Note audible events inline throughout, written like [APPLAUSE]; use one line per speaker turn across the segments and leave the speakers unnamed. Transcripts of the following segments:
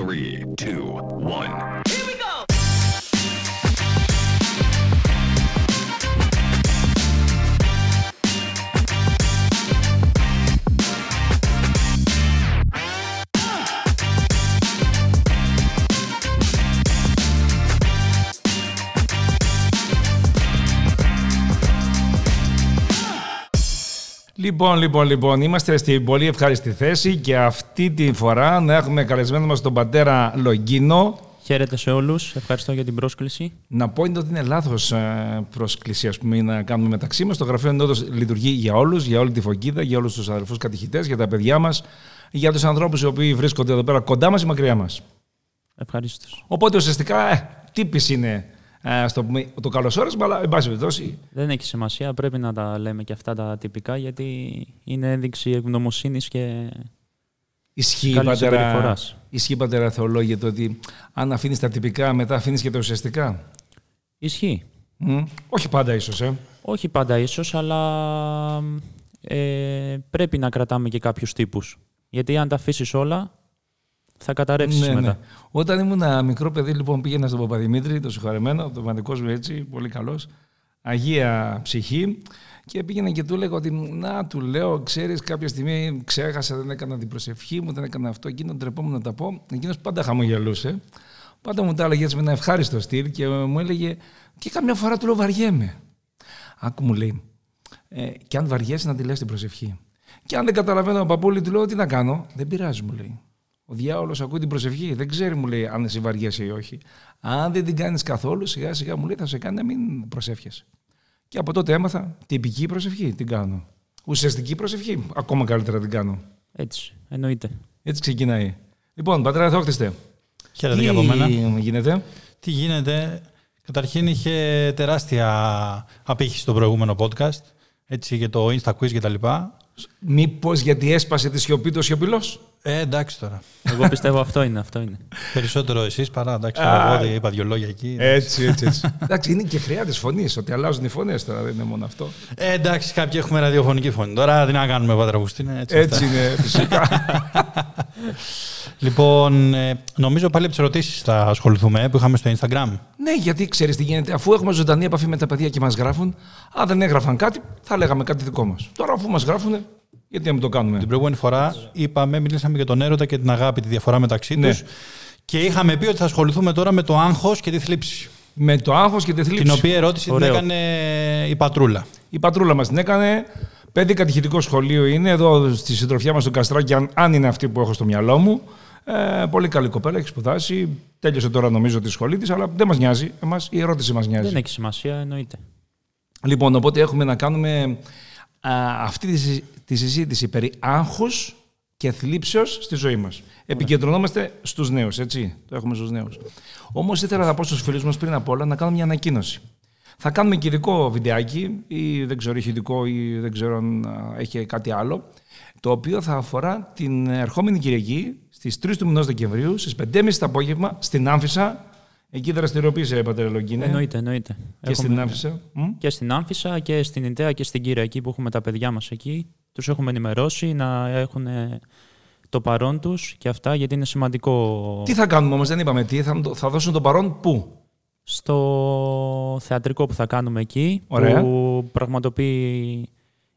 Three, two, one.
Λοιπόν, λοιπόν, λοιπόν, είμαστε στην πολύ ευχάριστη θέση και αυτή τη φορά να έχουμε καλεσμένο μας τον πατέρα Λογκίνο.
Χαίρετε σε όλους. Ευχαριστώ για την πρόσκληση.
Να πω είναι ότι είναι λάθος ε, πρόσκληση ας πούμε, να κάνουμε μεταξύ μας. Το γραφείο Ενόδος λειτουργεί για όλους, για όλη τη φωκίδα, για όλους τους αδερφούς κατηχητές, για τα παιδιά μας, για τους ανθρώπους οι οποίοι βρίσκονται εδώ πέρα κοντά μας ή μακριά μας.
Ευχαριστώ.
Οπότε ουσιαστικά ε, τύπης είναι ε, στο πούμε, το καλωσόρισμα, αλλά εν πάση περιπτώσει.
Δεν έχει σημασία. Πρέπει να τα λέμε και αυτά τα τυπικά γιατί είναι ένδειξη ευγνωμοσύνης και
Ισχύει
καλής
πατέρα,
συμπεριφοράς.
ισχύει πατέρα θεολόγια το ότι αν αφήνεις τα τυπικά, μετά αφήνεις και τα ουσιαστικά.
Ισχύει.
Μμ. Όχι πάντα ίσως, ε.
Όχι πάντα ίσως, αλλά ε, πρέπει να κρατάμε και κάποιους τύπους. Γιατί αν τα αφήσεις όλα, θα καταρρεύσεις
Ναι,
μετά.
ναι. Όταν ήμουν ένα μικρό παιδί, λοιπόν, πήγαινα στον Παπαδημήτρη, το συγχωρεμένο, το μαντικό μου έτσι, πολύ καλός. Αγία ψυχή. Και πήγαινα και του έλεγα ότι, να, του λέω, ξέρεις, κάποια στιγμή ξέχασα, δεν έκανα την προσευχή μου, δεν έκανα αυτό, εκείνο, ντρεπόμουν να τα πω. Εκείνος πάντα χαμογελούσε. Πάντα μου τα έλεγε έτσι με ένα ευχάριστο στυλ και μου έλεγε, και καμιά φορά του λέω, βαριέμαι. Άκου μου λέει, ε, και αν βαριέσαι να τη λες την προσευχή. Και αν δεν καταλαβαίνω τον παππούλη, του λέω, τι να κάνω. Δεν πειράζει, μου λέει. Ο διάολος ακούει την προσευχή. Δεν ξέρει, μου λέει, αν εσύ βαριέσαι ή όχι. Αν δεν την κάνεις καθόλου, σιγά σιγά μου λέει, θα σε κάνει να μην προσεύχεσαι. Και από τότε έμαθα τυπική προσευχή την κάνω. Ουσιαστική προσευχή, ακόμα καλύτερα την κάνω.
Έτσι, εννοείται.
Έτσι ξεκινάει. Λοιπόν, πατέρα Θεόκτιστε,
Χαίρετε και από μένα.
τι γίνεται;
Τι γίνεται; Καταρχήν είχε τεράστια απήχηση στο προηγούμενο podcast. Έτσι και το Insta Quiz και τα λοιπά.
Μήπως γιατί έσπασε τη σιωπή το σιωπηλός;
Ε, εντάξει τώρα.
Εγώ πιστεύω αυτό είναι, αυτό είναι.
Περισσότερο εσείς παρά. Εντάξει,
Α,
τώρα εγώ είπα δυο λόγια εκεί.
Έτσι, έτσι. έτσι. Εντάξει, είναι και χρειά της φωνής, ότι αλλάζουν οι φωνές τώρα, δεν είναι μόνο αυτό.
Ε, εντάξει, κάποιοι έχουμε ραδιοφωνική φωνή. Τώρα τι να κάνουμε, Πάτρα Αυγουστίνε. Έτσι,
Έτσι
αυτά.
είναι, φυσικά. [LAUGHS]
Λοιπόν, ε, νομίζω πάλι από τις ερωτήσεις θα ασχοληθούμε ε, που είχαμε στο Instagram.
Ναι, γιατί ξέρεις τι γίνεται. Αφού έχουμε ζωντανή επαφή με τα παιδιά και μας γράφουν, αν δεν έγραφαν κάτι, θα λέγαμε κάτι δικό μας. Τώρα, αφού μας γράφουν, γιατί να μην το κάνουμε;
Την προηγούμενη φορά είπαμε, μιλήσαμε για τον έρωτα και την αγάπη, τη διαφορά μεταξύ
Ναι.
τους. Και είχαμε πει ότι θα ασχοληθούμε τώρα με το άγχος και τη θλίψη.
Με το άγχος και τη θλίψη.
Την οποία ερώτηση
Ωραίο.
την έκανε η πατρούλα.
Η πατρούλα μας την έκανε. Πέντε κατηχητικό σχολείο είναι εδώ στη συντροφιά μας στο Καστράκι, αν, αν είναι αυτή που έχω στο μυαλό μου. Ε, πολύ καλή κοπέλα, έχει σπουδάσει. Τέλειωσε τώρα νομίζω τη σχολή της, αλλά δεν μας νοιάζει. Εμάς, η ερώτηση μας νοιάζει.
Δεν έχει σημασία, εννοείται.
Λοιπόν, οπότε έχουμε να κάνουμε α, αυτή τη, συ- τη συζήτηση περί άγχους και θλίψεως στη ζωή μας. Επικεντρωνόμαστε στους νέους, έτσι. Το έχουμε στους νέους. Όμως ήθελα να πω στους φίλους μας πριν απ' όλα να κάνω μια ανακοίνωση. Θα κάνουμε και ειδικό βιντεάκι ή δεν ξέρω, έχει ειδικό ή δεν ξέρω αν α, έχει κάτι άλλο, το οποίο θα αφορά την ερχόμενη Κυριακή στις 3 του μηνός Δεκεμβρίου, στις 5.30 το απόγευμα, στην Άμφισα. Εκεί δραστηριοποίησε, Πατέρα Λογκίνε.
Εννοείται, εννοείται.
Και στην
Έχουμε-
Άμφισα. Μ;
Και στην Άμφισα και στην Ιντέα και στην Κυριακή που έχουμε τα παιδιά μας εκεί. Τους έχουμε ενημερώσει να έχουν ε, το παρόν τους και αυτά γιατί είναι σημαντικό
Τι θα κάνουμε όμως, δεν είπαμε τι, θα, θα δώσουν τον παρόν πού;
στο θεατρικό που θα κάνουμε εκεί
Ωραία.
που πραγματοποιεί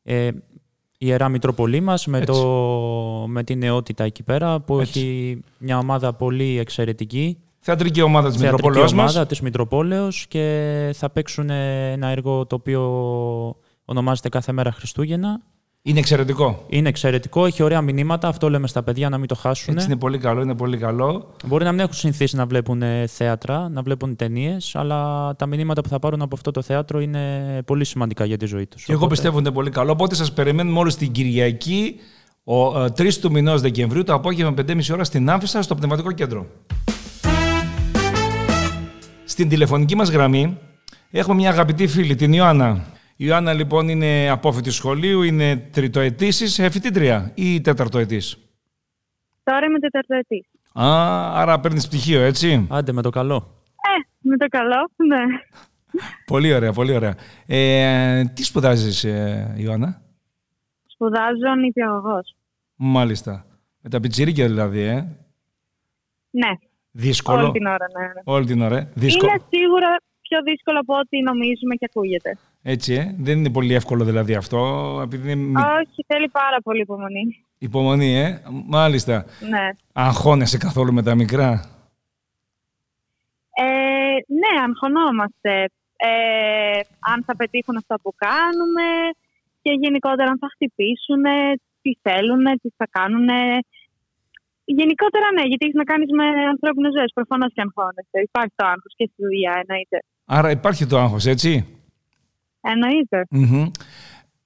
ε, η Ιερά Μητροπολή μας με,
Έτσι.
το, με την νεότητα εκεί πέρα που
Έτσι.
έχει μια ομάδα πολύ εξαιρετική
Θεατρική ομάδα της
θεατρική
Μητροπόλεως μας.
ομάδα της Μητροπόλεως και θα παίξουν ένα έργο το οποίο ονομάζεται Κάθε Μέρα Χριστούγεννα.
Είναι εξαιρετικό.
Είναι εξαιρετικό, έχει ωραία μηνύματα, αυτό λέμε στα παιδιά να μην το χάσουν.
Έτσι είναι πολύ καλό, είναι πολύ καλό.
Μπορεί να μην έχουν συνηθίσει να βλέπουν ε, θέατρα, να βλέπουν ταινίες, αλλά τα μηνύματα που θα πάρουν από αυτό το θέατρο είναι πολύ σημαντικά για τη ζωή τους.
Και εγώ πιστεύω ότι είναι πολύ καλό. Οπότε σας περιμένουμε όλους την Κυριακή, ο, ε, 3 του μηνός Δεκεμβρίου, το απόγευμα 5.30 ώρα στην Άμφισα, στο Πνευματικό Κέντρο. Στην τηλεφωνική μας γραμμή έχουμε μια αγαπητή φίλη, την Ιωάννα. Η Ιωάννα λοιπόν είναι απόφοιτη σχολείου, είναι τριτοετής, ε, φοιτήτρια ή τέταρτοετής.
Τώρα είμαι τεταρτοετής.
Α, άρα παίρνεις πτυχίο, έτσι;
Άντε με το καλό.
Ε, με το καλό, ναι.
Πολύ ωραία, πολύ ωραία. Ε, τι σπουδάζεις, ε, Ιωάννα;
Σπουδάζω νηπιαγωγός.
Μάλιστα. Με τα πιτσιρίκια δηλαδή, ε.
Ναι,
Δύσκολο.
όλη την ώρα, ναι. ναι.
Όλη την ώρα. ε. Δύσκολο.
Είναι σίγουρα πιο δύσκολο από ό,τι νομίζουμε και ακούγεται.
Έτσι, ε. Δεν είναι πολύ εύκολο δηλαδή αυτό. Επειδή είναι μη-
Όχι, θέλει πάρα πολύ υπομονή.
υπομονή, ε. Μάλιστα.
Ναι.
Αγχώνεσαι καθόλου με τα μικρά;
Ε, ναι, αγχωνόμαστε. Ε, αν θα πετύχουν αυτά που κάνουμε και γενικότερα αν θα χτυπήσουν, τι θέλουν, τι θα κάνουν. Γενικότερα ναι, γιατί έχεις να κάνεις με ανθρώπινες ζωές. Προφανώς και αγχώνεσαι. Υπάρχει το άγχος και στη δουλειά, εννοείται.
Άρα υπάρχει το άγχος, έτσι;
Εννοείται.
mm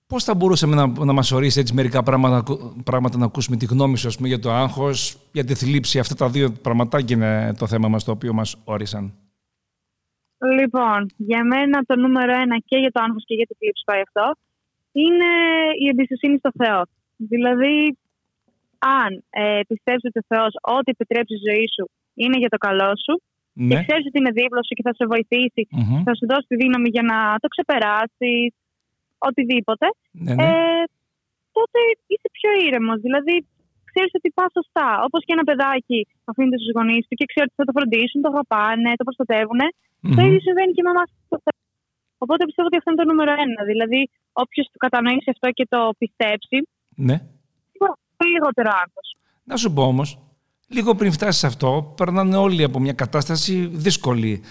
Πώς θα μπορούσαμε να, να μας ορίσει έτσι μερικά πράγματα, πράγματα να ακούσουμε τη γνώμη σου ας πούμε, για το άγχος, για τη θλίψη. Αυτά τα δύο πραγματάκια είναι το θέμα μας το οποίο μας όρισαν.
Λοιπόν, για μένα το νούμερο ένα και για το άγχος και για τη θλίψη πάει αυτό, είναι η εμπιστοσύνη στο Θεό. Δηλαδή, αν ε, πιστεύεις ότι ο Θεός ό,τι επιτρέψει στη ζωή σου είναι για το καλό σου και
Ναι.
ξέρεις ότι είναι δίπλα σου και θα σε βοηθήσει,
Μμμ.
θα σου δώσει τη δύναμη για να το ξεπεράσεις, οτιδήποτε,
ναι, ναι.
ε, τότε είσαι πιο ήρεμος. Δηλαδή, ξέρεις ότι πας σωστά. Όπως και ένα παιδάκι που αφήνεται στους γονείς του και ξέρει ότι θα το φροντίσουν, το αγαπάνε, το προστατεύουν.
Μμμ.
Το ίδιο συμβαίνει και με εμάς. Οπότε πιστεύω ότι αυτό είναι το νούμερο ένα. Δηλαδή, όποιος το κατανοήσει αυτό και το πιστέψει,
ναι.
Σίγουρα θα έχει λιγότερο άγχος.
Να σου πω όμως, λίγο πριν φτάσεις σε αυτό, περνάνε όλοι από μια κατάσταση δύσκολη.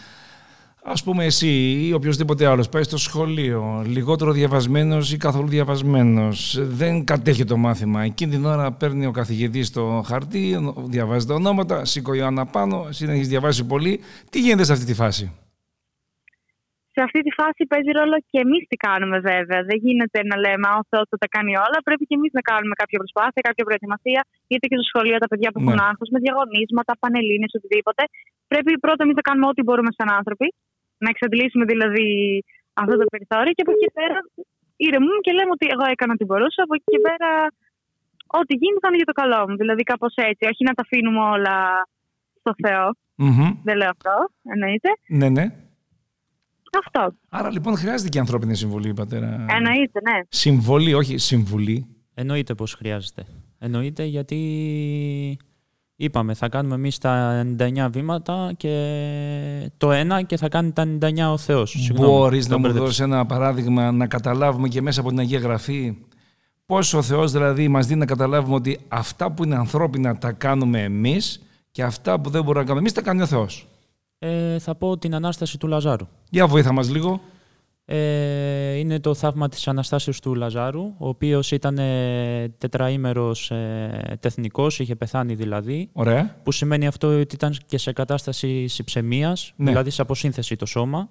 Ας πούμε εσύ ή οποιοδήποτε άλλος πάει στο σχολείο, λιγότερο διαβασμένος ή καθόλου διαβασμένος, δεν κατέχει το μάθημα. Εκείνη την ώρα παίρνει ο καθηγητής το χαρτί, διαβάζει τα ονόματα, σηκωεί ένα πάνω, εσύ να έχεις διαβάσει πολύ. Τι γίνεται σε αυτή τη φάση;
Σε αυτή τη φάση παίζει ρόλο και εμείς τι κάνουμε, βέβαια. Δεν γίνεται να λέμε ο Θεός θα τα κάνει όλα. Πρέπει και εμείς να κάνουμε κάποια προσπάθεια, κάποια προετοιμασία. Γιατί και στο σχολείο τα παιδιά που έχουν
Ναι.
άγχος με διαγωνίσματα, πανελίνες, οτιδήποτε. Πρέπει πρώτα εμείς να κάνουμε ό,τι μπορούμε σαν άνθρωποι. Να εξαντλήσουμε δηλαδή αυτό το περιθώριο και από εκεί πέρα ηρεμούμε και λέμε ότι εγώ έκανα ό,τι μπορούσα. Από εκεί και πέρα ό,τι γίνει θα είναι για το καλό μου. Δηλαδή κάπως έτσι. Όχι να τα αφήνουμε όλα στο Θεό.
Μμμ.
Δεν λέω αυτό, εννοείται.
Ναι, ναι.
Αυτό.
Άρα λοιπόν χρειάζεται και ανθρώπινη συμβουλή, πατέρα.
Εννοείται, ναι.
Συμβολή, όχι συμβουλή.
Εννοείται πως χρειάζεται. Εννοείται γιατί είπαμε θα κάνουμε εμείς τα 99 βήματα και το ένα και θα κάνει τα 99 ο Θεός. Συγγνώμη,
Μπορείς να
τον
μου
μπέρδεψα.
δώσεις ένα παράδειγμα να καταλάβουμε και μέσα από την Αγία Γραφή πώς ο Θεός δηλαδή μας δίνει να καταλάβουμε ότι αυτά που είναι ανθρώπινα τα κάνουμε εμείς και αυτά που δεν μπορούμε να κάνουμε εμείς τα κάνει ο Θεός.
Ε, θα πω την Ανάσταση του Λαζάρου.
Για βοήθα μας λίγο.
Ε, είναι το θαύμα της Αναστάσεως του Λαζάρου, ο οποίος ήταν ε, τετραήμερος ε, τεθνικός, είχε πεθάνει δηλαδή,
Ωραία.
που σημαίνει αυτό ότι ήταν και σε κατάσταση συψεμίας,
Ναι.
δηλαδή σε αποσύνθεση το σώμα.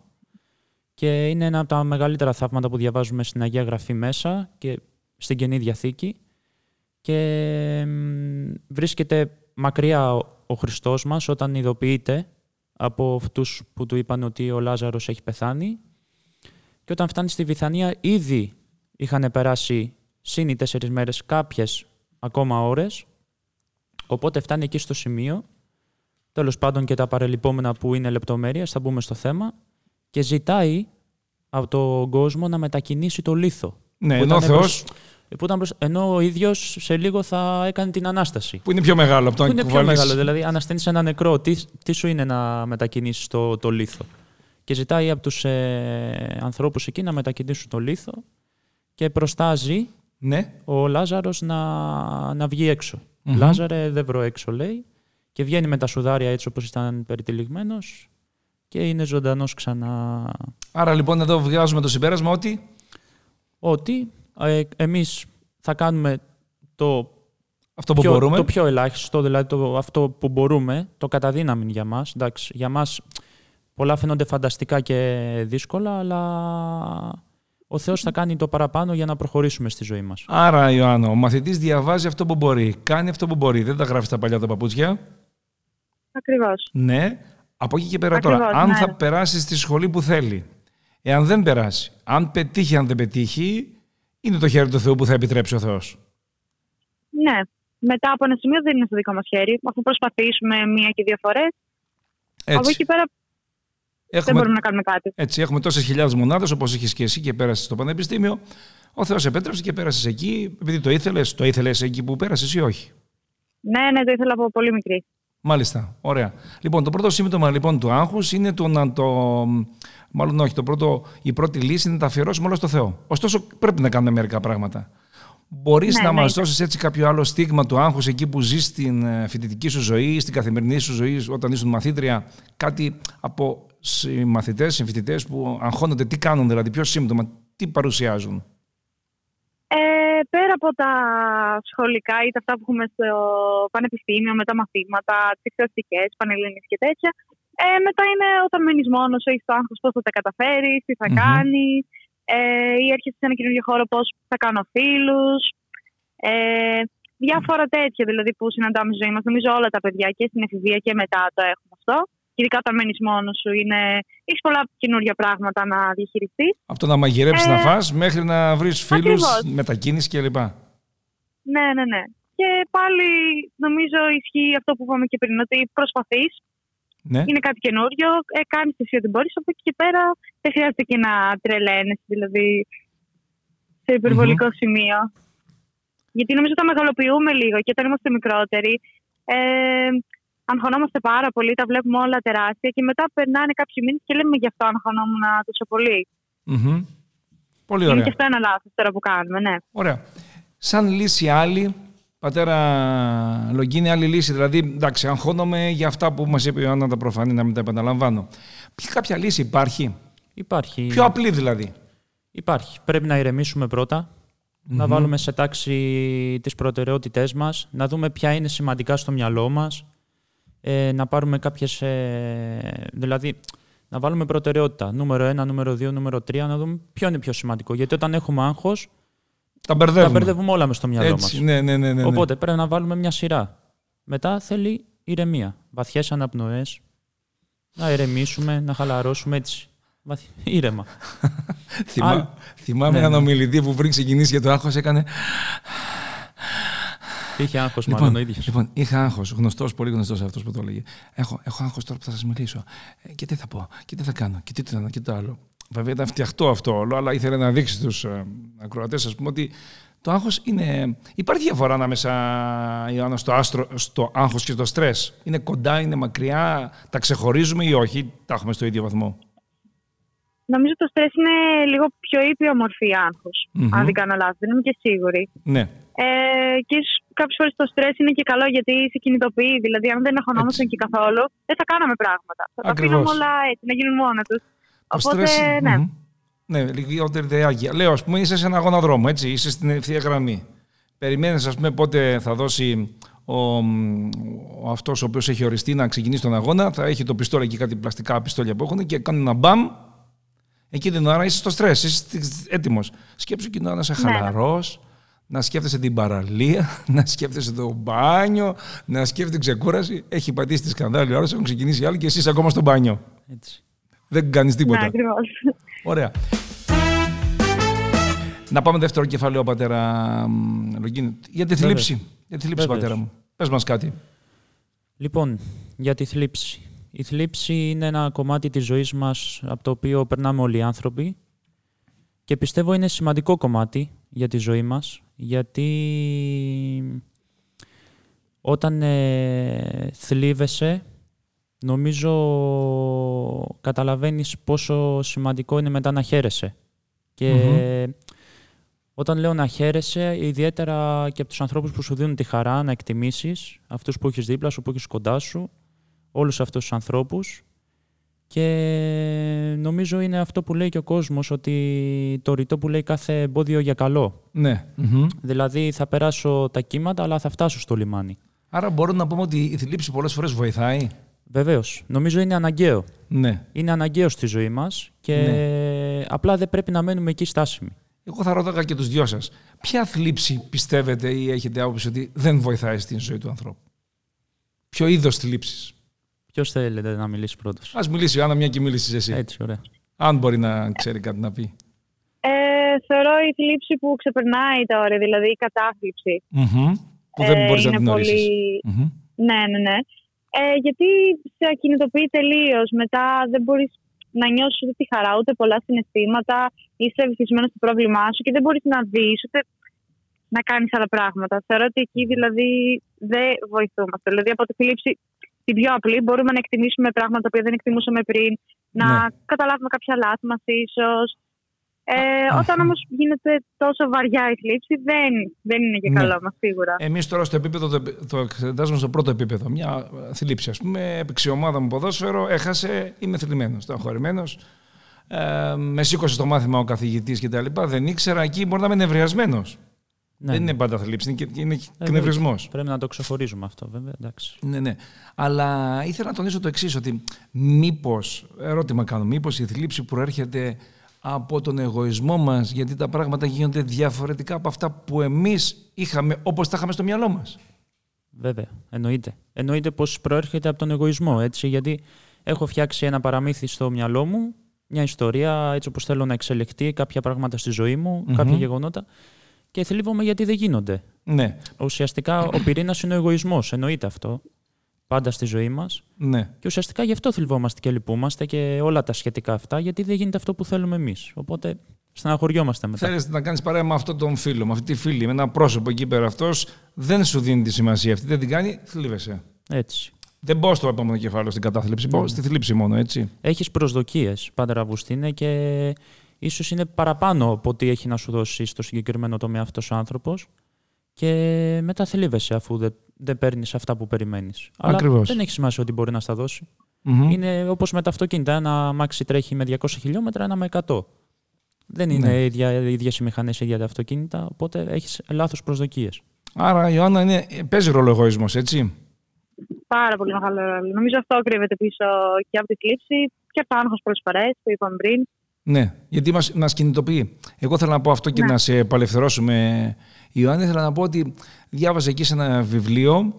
Και είναι ένα από τα μεγαλύτερα θαύματα που διαβάζουμε στην Αγία Γραφή μέσα και στην Καινή Διαθήκη. Και μ, βρίσκεται μακριά ο, ο Χριστός μας όταν ειδοποιείται από αυτούς που του είπαν ότι ο Λάζαρος έχει πεθάνει. Και όταν φτάνει στη Βιθανία ήδη είχαν περάσει σύν οι τέσσερις μέρες κάποιες ακόμα ώρες. Οπότε φτάνει εκεί στο σημείο, τέλος πάντων και τα παρελειπόμενα που είναι λεπτομέρειες, θα μπούμε στο θέμα, και ζητάει από τον κόσμο να μετακινήσει το λίθο.
Ναι,
Που
ενώ ο
ήταν
Θεός
Που ήταν προς- Ενώ ο ίδιος σε λίγο θα έκανε την Ανάσταση.
που είναι πιο μεγάλο από το
Που
να
είναι πιο
κουβαλείς-
μεγάλο, δηλαδή αν ασθένεις ένα νεκρό, τι, τι σου είναι να μετακινήσεις το, το λίθο; Και ζητάει από τους ε, ανθρώπους εκεί να μετακινήσουν το λίθο και προστάζει
Ναι.
ο Λάζαρος να, να βγει έξω.
Μμμ.
Λάζαρε δεν βρω έξω λέει και βγαίνει με τα σουδάρια έτσι όπως ήταν περιτυλιγμένος και είναι ζωντανός ξανά.
Άρα λοιπόν εδώ βγάζουμε το συμπέρασμα ότι
Ότι ε, εμείς θα κάνουμε το
αυτό που
πιο,
μπορούμε.
Το πιο ελάχιστο, δηλαδή το, αυτό που μπορούμε, το καταδύναμη για μας. Εντάξει, για μας πολλά φαίνονται φανταστικά και δύσκολα, αλλά ο Θεός θα κάνει το παραπάνω για να προχωρήσουμε στη ζωή μας.
Άρα, Ιωάννο, ο μαθητής διαβάζει αυτό που μπορεί, κάνει αυτό που μπορεί. Δεν τα γράφεις στα παλιά τα παπούτσια.
Ακριβώς.
Ναι. Από εκεί και πέρα τώρα,
Ακριβώς,
αν
ναι.
θα περάσει στη σχολή που θέλει, εάν δεν περάσει, αν πετύχει, αν δεν πετύχει, είναι το χέρι του Θεού που θα επιτρέψει ο Θεός.
Ναι. Μετά από ένα σημείο δεν είναι στο δικό μας χέρι. Αφού προσπαθήσουμε μία και δύο φορές, από
Έτσι.
εκεί πέρα δεν
Έχουμε,
μπορούμε να κάνουμε κάτι.
έτσι, έχουμε τόσες χιλιάδες μονάδες όπως είχες και εσύ και πέρασες στο Πανεπιστήμιο. Ο Θεός επέτρεψε και πέρασες εκεί, επειδή το ήθελες, το ήθελες εκεί που πέρασες ή όχι;
Ναι, ναι, το ήθελα από πολύ μικρή.
Μάλιστα. Ωραία. Λοιπόν, το πρώτο σύμπτωμα λοιπόν του άγχους είναι το να το. Μάλλον όχι, το πρώτο, η πρώτη λύση είναι να τα αφιερώσουμε όλα στο Θεό. Ωστόσο, πρέπει να κάνουμε μερικά πράγματα. Μπορείς
Ναι,
να
ναι.
μας δώσεις έτσι κάποιο άλλο στίγμα του άγχους εκεί που ζεις στην ε, φοιτητική σου ζωή, στην καθημερινή σου ζωή, όταν ήσουν μαθήτρια, κάτι από συμμαθητές, συμφοιτητές που αγχώνονται, τι κάνουν δηλαδή, ποιο σύμπτωμα, τι παρουσιάζουν;
Ε, πέρα από τα σχολικά ή τα αυτά που έχουμε στο πανεπιστήμιο, με τα μαθήματα, τις εξεταστικέ, πανελλήνιες και τέτοια, ε, μετά είναι όταν μένεις μόνος, έχεις το άγχος πώς θα τα καταφέρεις, τι θα
Μμμ.
κάνεις, ε, ή έρχεσαι σε ένα καινούργιο χώρο, πώς θα κάνω φίλους. Ε, διάφορα τέτοια δηλαδή που συναντάμε στη ζωή μας. Νομίζω όλα τα παιδιά και στην εφηβεία και μετά το έχουμε αυτό. Ειδικά όταν μένεις μόνος σου, είναι... έχεις πολλά καινούργια πράγματα να διαχειριστείς.
Από το να μαγειρέψεις
Ε,
να φας μέχρι να βρεις φίλους,
ακριβώς.
μετακίνηση κλπ.
Ναι, ναι, ναι. Και πάλι νομίζω ισχύει αυτό που είπαμε και πριν, ότι προσπαθείς,
Ναι.
είναι κάτι καινούριο, ε, κάνεις εσύ ό,τι μπορείς. Από εκεί και πέρα δεν χρειάζεται και να τρελαίνεσαι, δηλαδή σε υπερβολικο σημείο. Γιατί νομίζω ότι τα μεγαλοποιούμε λίγο και όταν είμαστε μικρότεροι, ε, αγχωνόμαστε πάρα πολύ, τα βλέπουμε όλα τεράστια και μετά περνάνε κάποιοι μήνες και λέμε γι' αυτό αγχωνόμουν τόσο πολύ.
Μμμ. Πολύ
Είναι
ωραία.
και αυτό ένα λάθος τώρα που κάνουμε, ναι.
Ωραία. Σαν λύση άλλη, πατέρα Λογκίνη, άλλη λύση. Δηλαδή, εντάξει, αγχώνομαι για αυτά που μας είπε η Ιωάννα τα προφανή, να μην τα επαναλαμβάνω. Ποια κάποια λύση υπάρχει,
Υπάρχει.
πιο απλή δηλαδή.
Υπάρχει. Πρέπει να ηρεμήσουμε πρώτα, να βάλουμε σε τάξη τις προτεραιότητές μας, να δούμε ποια είναι σημαντικά στο μυαλό μας, ε, να πάρουμε κάποιες... ε, δηλαδή, να βάλουμε προτεραιότητα. Νούμερο 1, νούμερο 2, νούμερο 3, να δούμε ποιο είναι πιο σημαντικό. Γιατί όταν έχουμε άγχος,
Τα μπερδεύουμε.
τα μπερδεύουμε όλα μες στο μυαλό
Έτσι,
μας.
ναι, ναι, ναι, ναι, ναι.
Οπότε πρέπει να βάλουμε μια σειρά. Μετά θέλει ηρεμία. Βαθιές αναπνοές, να ηρεμήσουμε, να χαλαρώσουμε έτσι. Βαθι... [LAUGHS] Ήρεμα.
Θυμά-
Άλλο.
Θυμάμαι
Ναι,
έναν
ναι.
ομιλητή που πριν ξεκινήσει για το άγχος έκανε.
Είχε άγχος
Λοιπόν,
μάλλον ο ίδιος.
λοιπόν, είχα άγχος. Γνωστός, πολύ γνωστός αυτός που το έλεγε. Έχω, έχω άγχος τώρα που θα σας μιλήσω. Ε, και τι θα πω, και τι θα κάνω, και τι το ένα και το άλλο. Βέβαια ήταν φτιαχτό αυτό όλο, αλλά ήθελε να δείξει στους ε, ακροατές, ας πούμε, ότι το άγχος είναι. Υπάρχει διαφορά ανάμεσα, Ιωάννα, στο, άστρο, στο άγχος και στο στρες. Είναι κοντά, είναι μακριά, τα ξεχωρίζουμε ή όχι, τα έχουμε στο ίδιο βαθμό;
Νομίζω το στρες είναι λίγο πιο ήπια μορφή άγχους,
Μμμ.
αν δεν κάνω λάθος. Δεν είμαι και σίγουρη.
Ναι.
Ε, και ίσως κάποιες φορές το στρες είναι και καλό γιατί σε κινητοποιεί. Δηλαδή, αν δεν αγχωνόμασταν
Έτσι.
και καθόλου, δεν θα κάναμε πράγματα. Θα τα
Ακριβώς.
αφήναμε όλα έτσι, να γίνουν μόνα τους.
Το
Οπότε,
στρες,
ναι.
μμμ. Ναι, λιγότερη διάγεια. Λέω, ας πούμε, είσαι σε ένα αγώνα δρόμο, έτσι, είσαι στην ευθεία γραμμή. Περιμένεις, ας πούμε, πότε θα δώσει ο, ο αυτός ο οποίος έχει οριστεί να ξεκινήσει τον αγώνα. Θα έχει το πιστόλι και κάτι πλαστικά πιστόλια που έχουν και κάνουν ένα μπαμ. Εκείνη την ώρα είσαι στο στρες, είσαι έτοιμος. Σκέψου εκείνη την ώρα να είσαι
Ναι.
χαλαρός, να σκέφτεσαι την παραλία, [LAUGHS] να σκέφτεσαι το μπάνιο, να σκέφτεσαι ξεκούραση. Έχει πατήσει τη σκανδάλη ώρα, έχουν ξεκινήσει οι άλλοι και εσύ είσαι ακόμα στο μπάνιο.
Έτσι.
Δεν κάνεις
Ναι,
τίποτα.
ακριβώς.
Ωραία. Να πάμε δεύτερο κεφάλαιο, πατέρα μ, Λογκίνη. Για τη θλίψη. Για τη θλίψη,
Βέβαιως.
πατέρα μου. Πες μας κάτι.
Λοιπόν, για τη θλίψη. Η θλίψη είναι ένα κομμάτι της ζωής μας από το οποίο περνάμε όλοι οι άνθρωποι και πιστεύω είναι σημαντικό κομμάτι για τη ζωή μας γιατί όταν ε, θλίβεσαι νομίζω καταλαβαίνεις πόσο σημαντικό είναι μετά να χαίρεσαι. Και όταν λέω να χαίρεσαι, ιδιαίτερα και από τους ανθρώπους που σου δίνουν τη χαρά να εκτιμήσεις, αυτούς που έχεις δίπλα σου, που έχεις κοντά σου, όλους αυτούς τους ανθρώπους. Και νομίζω είναι αυτό που λέει και ο κόσμος, ότι το ρητό που λέει κάθε εμπόδιο για καλό.
Ναι. Μμμ.
Δηλαδή θα περάσω τα κύματα, αλλά θα φτάσω στο λιμάνι.
Άρα μπορούμε να πούμε ότι η θλίψη πολλές φορές βοηθάει.
Βεβαίως. Νομίζω είναι αναγκαίο.
Ναι.
Είναι αναγκαίο στη ζωή μας και απλά δεν πρέπει να μένουμε εκεί στάσιμοι.
Εγώ θα ρώταγα και τους δυο σας. Ποια θλίψη πιστεύετε ή έχετε άποψη ότι δεν βοηθάει στην ζωή του ανθρώπου; Ποιο είδος θλίψης;
Ποιος θέλετε να μιλήσει πρώτος;
Ας μιλήσει η Άννα μια και μίλησες εσύ.
Έτσι, ωραία.
Αν μπορεί να ξέρει κάτι να πει.
Ε, θεωρώ η θλίψη που ξεπερνάει τα όρια, δηλαδή η κατάθλιψη.
Μμμ. Που δεν
ε,
μπορείς να
είναι
την ορίσεις.
πολύ-
Μμμ.
Ναι, ναι, ναι. Ε, γιατί σε ακινητοποιεί τελείως. Μετά δεν μπορείς να νιώσεις ούτε τη χαρά, ούτε πολλά συναισθήματα. Είσαι βυθισμένο στο πρόβλημά σου και δεν μπορείς να δεις ούτε να κάνεις άλλα πράγματα. Θεωρώ ότι εκεί δηλαδή δεν βοηθούμαστε. Δηλαδή από τη θλίψη την πιο απλή. Μπορούμε να εκτιμήσουμε πράγματα που δεν εκτιμούσαμε πριν, να
Ναι.
καταλάβουμε κάποια λάθη μα ίσως. Ε, όταν όμως γίνεται τόσο βαριά η θλίψη, δεν, δεν είναι και
Ναι.
καλό μας σίγουρα.
Εμείς τώρα στο επίπεδο, το, το εξετάζουμε στο πρώτο επίπεδο. Μια ε, θλίψη, ας πούμε, έπαιξε η ομάδα μου ποδόσφαιρο, έχασε, είμαι θλιμμένος, στεναχωρημένο. Ε, με σήκωσε στο μάθημα ο καθηγητής κτλ. Δεν ήξερα, εκεί μπορεί να είμαι νευριασμένος.
Ναι,
Δεν
ναι.
είναι πάντα θλίψη, είναι, και- είναι
Ε,
και
βέβαια.
νευρισμό.
Πρέπει να το ξεχωρίζουμε αυτό, βέβαια. Εντάξει.
Ναι, ναι. Αλλά ήθελα να τονίσω το εξής, ότι μήπως, ερώτημα κάνω, μήπως η θλίψη προέρχεται από τον εγωισμό μας, γιατί τα πράγματα γίνονται διαφορετικά από αυτά που εμείς είχαμε, όπως τα είχαμε στο μυαλό μας.
Βέβαια, εννοείται. Εννοείται πως προέρχεται από τον εγωισμό, έτσι, γιατί έχω φτιάξει ένα παραμύθι στο μυαλό μου, μια ιστορία έτσι όπως θέλω να εξελιχθεί, κάποια πράγματα στη ζωή μου,
Μμμ.
κάποια γεγονότα και θλίβομαι γιατί δεν γίνονται.
Ναι,
Ουσιαστικά ο πυρήνας είναι ο εγωισμός, εννοείται αυτό. Πάντα στη ζωή μας.
ναι.
Και ουσιαστικά γι' αυτό θλιβόμαστε και λυπούμαστε και όλα τα σχετικά αυτά, γιατί δεν γίνεται αυτό που θέλουμε εμείς. Οπότε στεναχωριόμαστε μετά.
Θέλεις να κάνεις παρέα με αυτόν τον φίλο, με αυτή τη φίλη, με ένα πρόσωπο εκεί πέρα. Αυτός δεν σου δίνει τη σημασία αυτή, δεν την κάνει, θλίβεσαι.
Έτσι.
Δεν μπω στο επόμενο κεφάλαιο στην κατάθλιψη,
Ναι.
μπω στη θλίψη μόνο, έτσι.
Έχεις προσδοκίες, πάντα Αυγουστίνε, και ίσως είναι παραπάνω από ό,τι έχει να σου δώσει στο συγκεκριμένο τομέα αυτός ο άνθρωπος. Και μετά θλίβεσαι αφού δεν, δεν παίρνεις αυτά που περιμένεις. Αλλά
Ακριβώς.
δεν έχει σημασία ότι μπορεί να στα δώσει.
Μμμ.
Είναι όπως με τα αυτοκίνητα. Ένα αμάξι τρέχει με 200 χιλιόμετρα, ένα με 100. Δεν είναι
Ναι.
οι ίδια, οι ίδιες οι μηχανές, οι ίδια τα αυτοκίνητα, οπότε έχεις λάθος προσδοκίες.
Άρα, Ιωάννα, είναι, παίζει ρόλο ο εγωισμός, έτσι;
Πάρα πολύ μεγάλο ρόλο. Νομίζω αυτό κρύβεται πίσω και από τη θλίψη και από το άγχο προσφορέ που είπαμε πριν.
Ναι, γιατί μας, μας κινητοποιεί. Εγώ θέλω να πω αυτό και
Ναι.
να σε απελευθερώσουμε, Ιωάννη. Θέλω να πω ότι διάβαζα εκεί σε ένα βιβλίο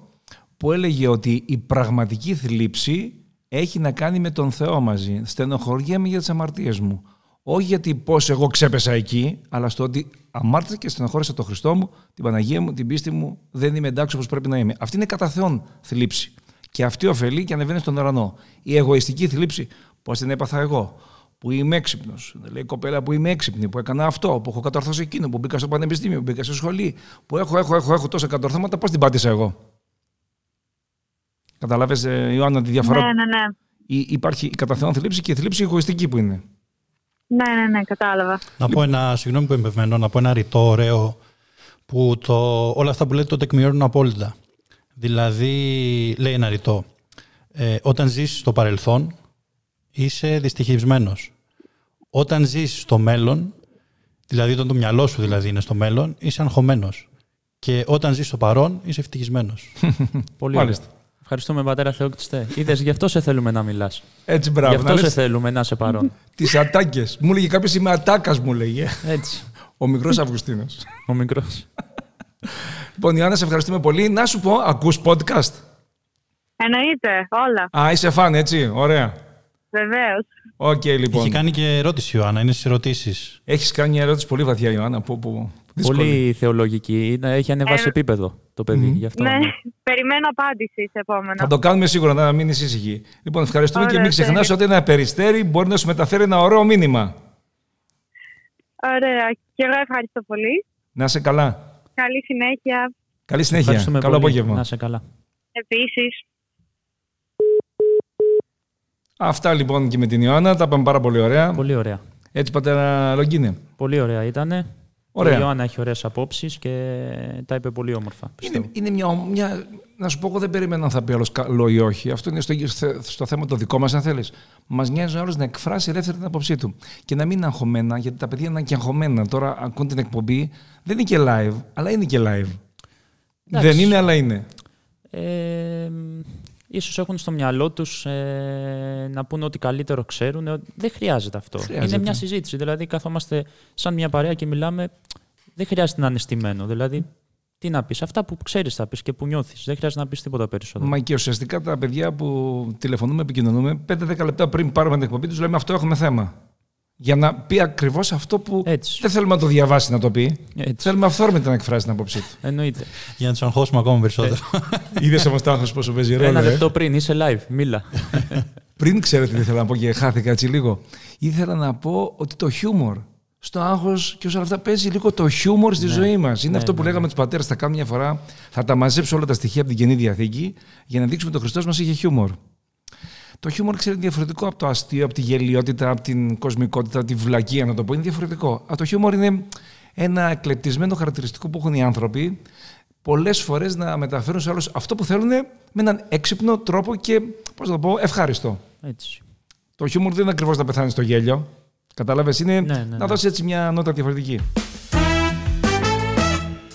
που έλεγε ότι η πραγματική θλίψη έχει να κάνει με τον Θεό μαζί. Στενοχωριέμαι για τις αμαρτίες μου. Όχι γιατί πώς εγώ ξέπεσα εκεί, αλλά στο ότι αμάρτησα και στενοχώρησα τον Χριστό μου, την Παναγία μου, την πίστη μου, δεν είμαι εντάξει όπως πρέπει να είμαι. Αυτή είναι κατά Θεόν θλίψη. Και αυτή ωφελεί και ανεβαίνει στον ουρανό. Η εγωιστική θλίψη, πώς την έπαθα εγώ, που είμαι έξυπνος. Λέει η κοπέλα που είμαι έξυπνη, που έκανα αυτό, που έχω κατορθώσει εκείνο, που μπήκα στο πανεπιστήμιο, που μπήκα στη σχολή, που έχω, έχω, έχω, έχω τόσα κατορθώματα, πώς την πάτησα εγώ; Καταλάβες, ε, Ιωάννα, τη διαφορά;
Ναι, ναι, ναι.
Ή- Υπάρχει η κατά Θεόν θλίψη και η θλίψη εγωιστική που είναι.
Ναι, ναι, ναι, κατάλαβα.
Να πω ένα, συγγνώμη που είμαι εμπευμένο, να πω ένα ρητό ωραίο που το, όλα αυτά που λέτε το τεκμηριώνουν απόλυτα. Δηλαδή, λέει ένα ρητό, ε, όταν ζεις στο παρελθόν είσαι δυστυχισμένος. Όταν ζεις στο μέλλον, δηλαδή όταν το μυαλό σου δηλαδή είναι στο μέλλον, είσαι αγχωμένος. Και όταν ζεις στο παρόν είσαι ευτυχισμένος. [LAUGHS]
Πολύ
Μάλιστα.
ωραία. Ευχαριστούμε, πατέρα Θεόκτιστε. Είδες, γι' αυτό σε θέλουμε να μιλάς.
Έτσι,
Γι'
μπράβο.
αυτό σε θέλουμε να είσαι παρόν. [LAUGHS]
Τις ατάκες. Μου λέγε κάποιος είμαι ατάκας, μου λέγε.
Έτσι.
Ο μικρός Αυγουστίνος.
Ο μικρός. [LAUGHS]
λοιπόν, Ιωάννα, σε ευχαριστούμε πολύ. Να σου πω, ακούς podcast;
Εννοείται, όλα.
Α, είσαι φαν, έτσι. Ωραία.
Βεβαίως.
Οκ, λοιπόν.
Έχει κάνει και ερώτηση η Ιωάννα, είναι στις ερωτήσεις.
Έχεις κάνει μια ερώτηση πολύ βαθιά, Ιωάννα. Που, που, δύσκολη.
Πολύ θεολογική. Είναι- Έχει ανεβάσει
Ε,
επίπεδο το παιδί. Γι' αυτό.
Ναι, περιμένω απάντηση σε επόμενο.
Θα το κάνουμε σίγουρα να μείνει ήσυχη. Λοιπόν, ευχαριστούμε
Ωραία,
και μην ξεχνάς
τέλεια.
ότι ένα περιστέρι μπορεί να σου μεταφέρει ένα ωραίο μήνυμα.
Ωραία. Και εγώ ευχαριστώ πολύ.
Να είσαι καλά.
Καλή συνέχεια.
Καλή συνέχεια.
Ευχαριστούμε
Καλό
πολύ.
απόγευμα.
Να είσαι καλά.
Επίσης.
Αυτά λοιπόν και με την Ιωάννα. Τα πάμε πάρα πολύ ωραία.
Πολύ ωραία.
Έτσι, πατέρα Λογκίνε.
Πολύ ωραία ήταν.
Ωραία.
Η Ιωάννα έχει ωραίες απόψεις και τα είπε πολύ όμορφα. Πιστεύω.
Είναι, είναι μια, μια. Να σου πω, εγώ δεν περίμενα αν θα πει άλλος καλό ή όχι. Αυτό είναι στο, στο θέμα το δικό μας, αν θέλεις. Μας νοιάζει ο άλλος να εκφράσει ελεύθερα την άποψή του. Και να μην είναι αγχωμένα, γιατί τα παιδιά είναι και αγχωμένα. Τώρα ακούν την εκπομπή. Δεν είναι και live, αλλά είναι και live.
Εντάξει.
Δεν είναι, αλλά είναι.
Ε, ίσως έχουν στο μυαλό τους ε, να πούνε ότι καλύτερο ξέρουν. Ε, Δεν χρειάζεται αυτό.
Χρειάζεται.
Είναι μια συζήτηση. Δηλαδή, καθόμαστε σαν μια παρέα και μιλάμε. Δεν χρειάζεται να είναι στημένο. Δηλαδή, τι να πεις, αυτά που ξέρεις θα πεις και που νιώθεις. Δεν χρειάζεται να πεις τίποτα περισσότερο.
Μα και ουσιαστικά τα παιδιά που τηλεφωνούμε, επικοινωνούμε, 5-10 λεπτά πριν πάρουμε την εκπομπή τους, λέμε αυτό έχουμε θέμα. Για να πει ακριβώς αυτό που
Έτσι.
δεν θέλουμε να το διαβάσει να το πει.
Έτσι.
Θέλουμε αυθόρμητα να εκφράσει την άποψή του.
Εννοείται.
Για να τους αγχώσουμε ακόμα περισσότερο. [LAUGHS]
Είδες όμως το άγχος πόσο παίζει ρόλο.
Ένα
ε;
λεπτό πριν είσαι live. Μίλα. [LAUGHS]
Πριν ξέρετε τι ήθελα να πω και χάθηκα έτσι λίγο. Ήθελα να πω ότι το χιούμορ στο άγχος και όλα αυτά παίζει λίγο το χιούμορ στη
Ναι.
ζωή μας. Είναι
Ναι,
αυτό που
ναι,
λέγαμε τους πατέρες. Θα κάνουμε μια φορά, θα τα μαζέψω όλα τα στοιχεία από την καινή διαθήκη για να δείξουμε ότι ο Χριστός μας είχε χιούμορ. Το χιούμορ ξέρει διαφορετικό από το αστείο, από τη γελιότητα, από την κοσμικότητα, από τη βλακεία να το πω. Είναι διαφορετικό. Α, το χιούμορ είναι ένα εκλεπτισμένο χαρακτηριστικό που έχουν οι άνθρωποι πολλές φορές να μεταφέρουν σε άλλους αυτό που θέλουν με έναν έξυπνο τρόπο και, πώς να το πω, ευχάριστο.
Έτσι.
Το χιούμορ δεν είναι ακριβώς να πεθάνεις στο γέλιο. Κατάλαβες, είναι
Ναι, ναι,
να
ναι.
δώσεις έτσι μια νότα διαφορετική.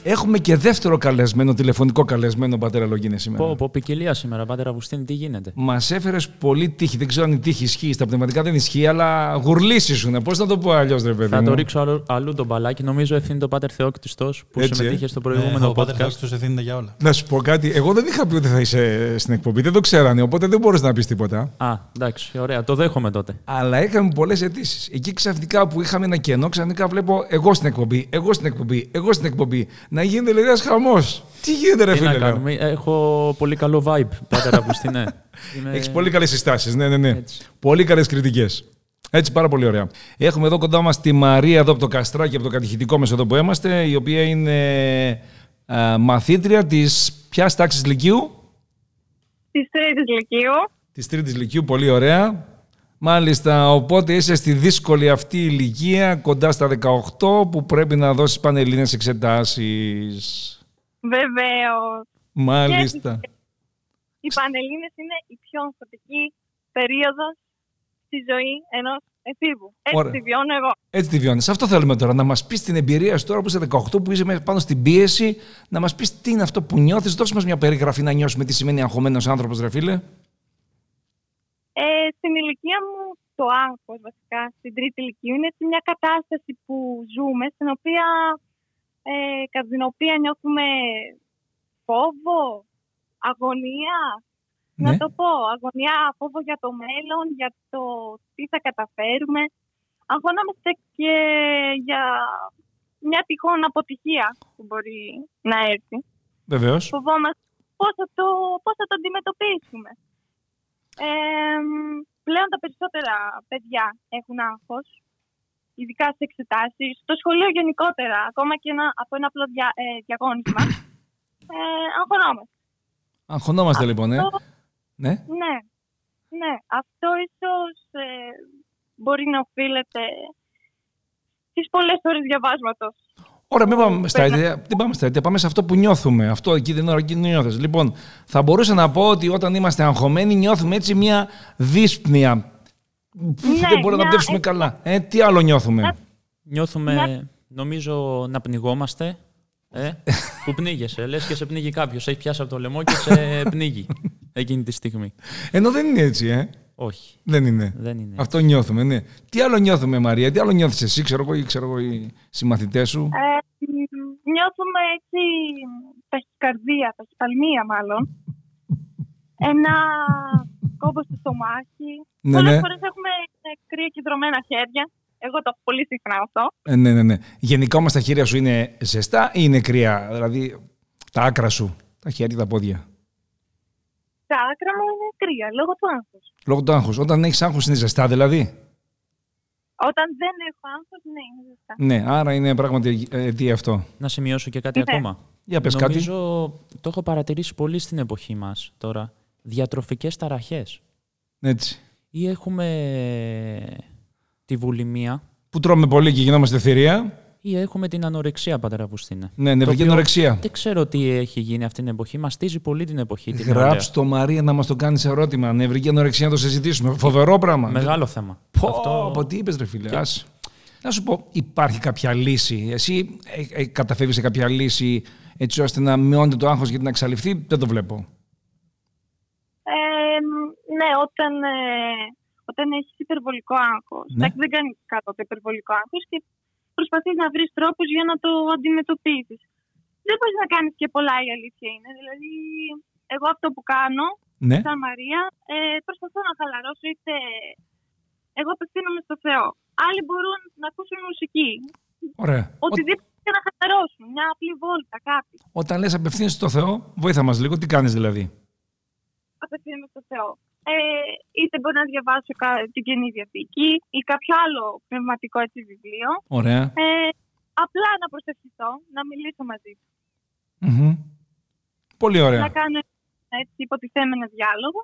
Έχουμε και δεύτερο καλεσμένο, τηλεφωνικό καλεσμένο πατέρα Λογίνε σήμερα.
Πω, πω, ποικιλία σήμερα, Πάτερ Αυγουστίνη, τι γίνεται;
Μας έφερες πολύ τύχη. Δεν ξέρω αν η τύχη ισχύει. Στα πνευματικά δεν ισχύει, αλλά γουρλίσει σου. Πώς να το πω αλλιώς, ρε παιδί.
Θα
μου;
το ρίξω αλλού, αλλού τον μπαλάκι. Νομίζω ευθύνει το Πάτερ Θεόκτιστο που
Έτσι,
συμμετείχε
ε.
στο
Ε,
προηγούμενο
ο Πάτερ
podcast.
Θεόκτητος ευθύνεται για όλα.
Να σου πω κάτι. Εγώ δεν είχα πει ότι θα είσαι στην εκπομπή. Δεν το ξέρανε, οπότε δεν μπορείς να πεις τίποτα.
Α, εντάξει, ωραία, το δέχομαι τότε.
Αλλά είχαμε πολλές αιτήσεις. Εκεί ξαφνικά που είχαμε ένα κενό, ξαφνικά βλέπω εγώ στην εκπομπή, εγώ στην εκπομπή, εγώ στην εκπομπή. Να γίνεται δηλαδή ένας χαμός. Τι γίνεται, ρε
Τι να
φίλε. λέω.
κάνουμε, έχω πολύ καλό vibe, Πάτερ Αυγουστίνε. [LAUGHS] Είμαι-
Έχεις πολύ καλές συστάσεις. Ναι, ναι, ναι.
Έτσι.
Πολύ καλές κριτικές. Έτσι, πάρα πολύ ωραία. Έχουμε εδώ κοντά μας τη Μαρία εδώ από το Καστράκι, από το κατηχητικό μα εδώ που είμαστε, η οποία είναι α, μαθήτρια της ποια τάξης Λυκείου;
Της τρίτης Λυκείου.
Της τρίτης Λυκείου, πολύ ωραία. Μάλιστα, οπότε είσαι στη δύσκολη αυτή ηλικία, κοντά στα 18, που πρέπει να δώσεις πανελλήνες εξετάσεις.
Βεβαίως.
Μάλιστα.
Οι Πανελλήνες είναι η πιο ανθωτική περίοδος στη ζωή ενός εφήβου. Έτσι
Ωραία.
τη βιώνω εγώ.
Έτσι τη βιώνεις. Αυτό θέλουμε τώρα, να μας πεις την εμπειρία σου τώρα που είσαι 18, που είσαι μέσα πάνω στην πίεση, να μας πεις τι είναι αυτό που νιώθεις. Δώσε μας μια περιγραφή να νιώσουμε τι σημαίνει αγχωμένος άνθρωπος, ρε φίλε.
Ε, στην ηλικία μου το άγχος βασικά, στην τρίτη ηλικία, είναι έτσι μια κατάσταση που ζούμε, στην οποία, ε, κατά την οποία νιώθουμε φόβο, αγωνία,
Ναι.
να το πω, αγωνία, φόβο για το μέλλον, για το τι θα καταφέρουμε. Αγωνόμαστε και για μια τυχόν αποτυχία που μπορεί να έρθει.
Βεβαίως.
Φοβόμαστε πώς θα το, πώς θα το αντιμετωπίσουμε. Ε, πλέον τα περισσότερα παιδιά έχουν άγχος, ειδικά σε εξετάσεις. Στο σχολείο γενικότερα, ακόμα και ένα, από ένα απλό δια, ε, διαγώνισμα, [COUGHS] ε, αγχωνόμαστε.
Αγχωνόμαστε λοιπόν, ε.
Αυτό-
Ναι.
Ναι, ναι. Αυτό ίσως ε, μπορεί να οφείλεται στις πολλές ώρες διαβάσματος.
Ωραία, μην πάμε στα
Παίρνω.
αίτια, δεν πάμε στα αίτια, πάμε σε αυτό που νιώθουμε. Αυτό εκεί την ώρα εκεί νιώθεις. Λοιπόν, θα μπορούσα να πω ότι όταν είμαστε αγχωμένοι νιώθουμε έτσι μια δύσπνοια. που
Ναι,
δεν μπορούμε να
μια-
πνεύσουμε καλά. Ε, τι άλλο νιώθουμε;
Νιώθουμε, νομίζω, να πνιγόμαστε. Ε, [LAUGHS] που πνίγεσαι. Λες και σε πνίγει κάποιος. Έχεις πιάσει από το λαιμό και σε [LAUGHS] πνίγει εκείνη τη στιγμή.
Ενώ δεν είναι έτσι, ε.
Όχι,
Δεν είναι.
δεν είναι.
Αυτό νιώθουμε, ναι. Τι άλλο νιώθουμε, Μαρία, τι άλλο νιώθεις εσύ, ξέρω εγώ ή ξέρω εγώ οι συμμαθητές σου;
Ε, μ, νιώθουμε έτσι ταχυκαρδία, ταχυπαλμία μάλλον. [LAUGHS] Ένα κόμπος στο στομάχι.
Ναι,
Πολλές
ναι.
φορές έχουμε ε, κρύα και δρομένα χέρια. Εγώ το έχω πολύ συχνά αυτό.
Ε, ναι, ναι, ναι. Γενικά όμως τα χέρια σου είναι ζεστά ή είναι κρύα, δηλαδή τα άκρα σου, τα χέρια, τα πόδια.
Τα άκρα μου είναι κρύα, λόγω του άγχους.
Λόγω του άγχους. Όταν έχεις άγχος είναι ζεστά δηλαδή.
Όταν δεν έχω άγχος, ναι, είναι ζεστά.
Ναι, άρα είναι πράγματι αιτία αυτό.
Να σημειώσω και κάτι
Ναι.
ακόμα.
Για πες κάτι.
Νομίζω το έχω παρατηρήσει πολύ στην εποχή μας τώρα. Διατροφικές ταραχές.
Έτσι.
Ή έχουμε τη βουλημία
Που τρώμε πολύ και γινόμαστε θηρία.
Ή έχουμε την ανορεξία, πατέρα Βουστίνε.
Ναι, νευρική
οποίο
ανορεξία.
Δεν ξέρω τι έχει γίνει αυτή την εποχή. Μαστίζει πολύ την εποχή. Την
Γράψ το Μαρία να μας το κάνεις ερώτημα. Νευρική ανορεξία να το συζητήσουμε. Φοβερό πράγμα.
νεα. Μεγάλο θέμα.
Πω,
Αυτό-
από τι είπες ρε φίλε. Άσε. Να σου πω, υπάρχει κάποια λύση. Εσύ ε, ε, καταφεύγεις σε κάποια λύση έτσι ώστε να μειώνεται το άγχος γιατί να εξαλειφθεί; Δεν το βλέπω.
Ε, ναι, όταν, ε, όταν έχεις υπερβολικό άγχος.
Ναι.
Εντάξει, δεν κάνει κάτω το υπερβολικό άγχος και προσπαθείς να βρεις τρόπους για να το αντιμετωπίσεις. Δεν μπορείς να κάνεις και πολλά η αλήθεια είναι. Δηλαδή, εγώ αυτό που κάνω,
Ναι.
σαν Μαρία, ε, προσπαθώ να χαλαρώσω είτε εγώ απευθύνομαι στο Θεό. Άλλοι μπορούν να ακούσουν μουσική.
Ωραία. Ό-
Οτιδήποτε για να χαλαρώσουν. Μια απλή βόλτα, κάτι.
όταν λες απευθύνεσαι στο Θεό, βοήθα μας λίγο. Τι κάνεις δηλαδή;
Απευθύνομαι στο Θεό.
Ε, είτε μπορεί να διαβάσω κα- την Καινή Διαθήκη ή κάποιο άλλο πνευματικό έτσι, βιβλίο.
Ωραία.
Ε, απλά να προσευχηθώ, να μιλήσω μαζί τους.
Μμμ. Πολύ
Να
ωραία.
κάνω έτσι υποτιθέμενο διάλογο.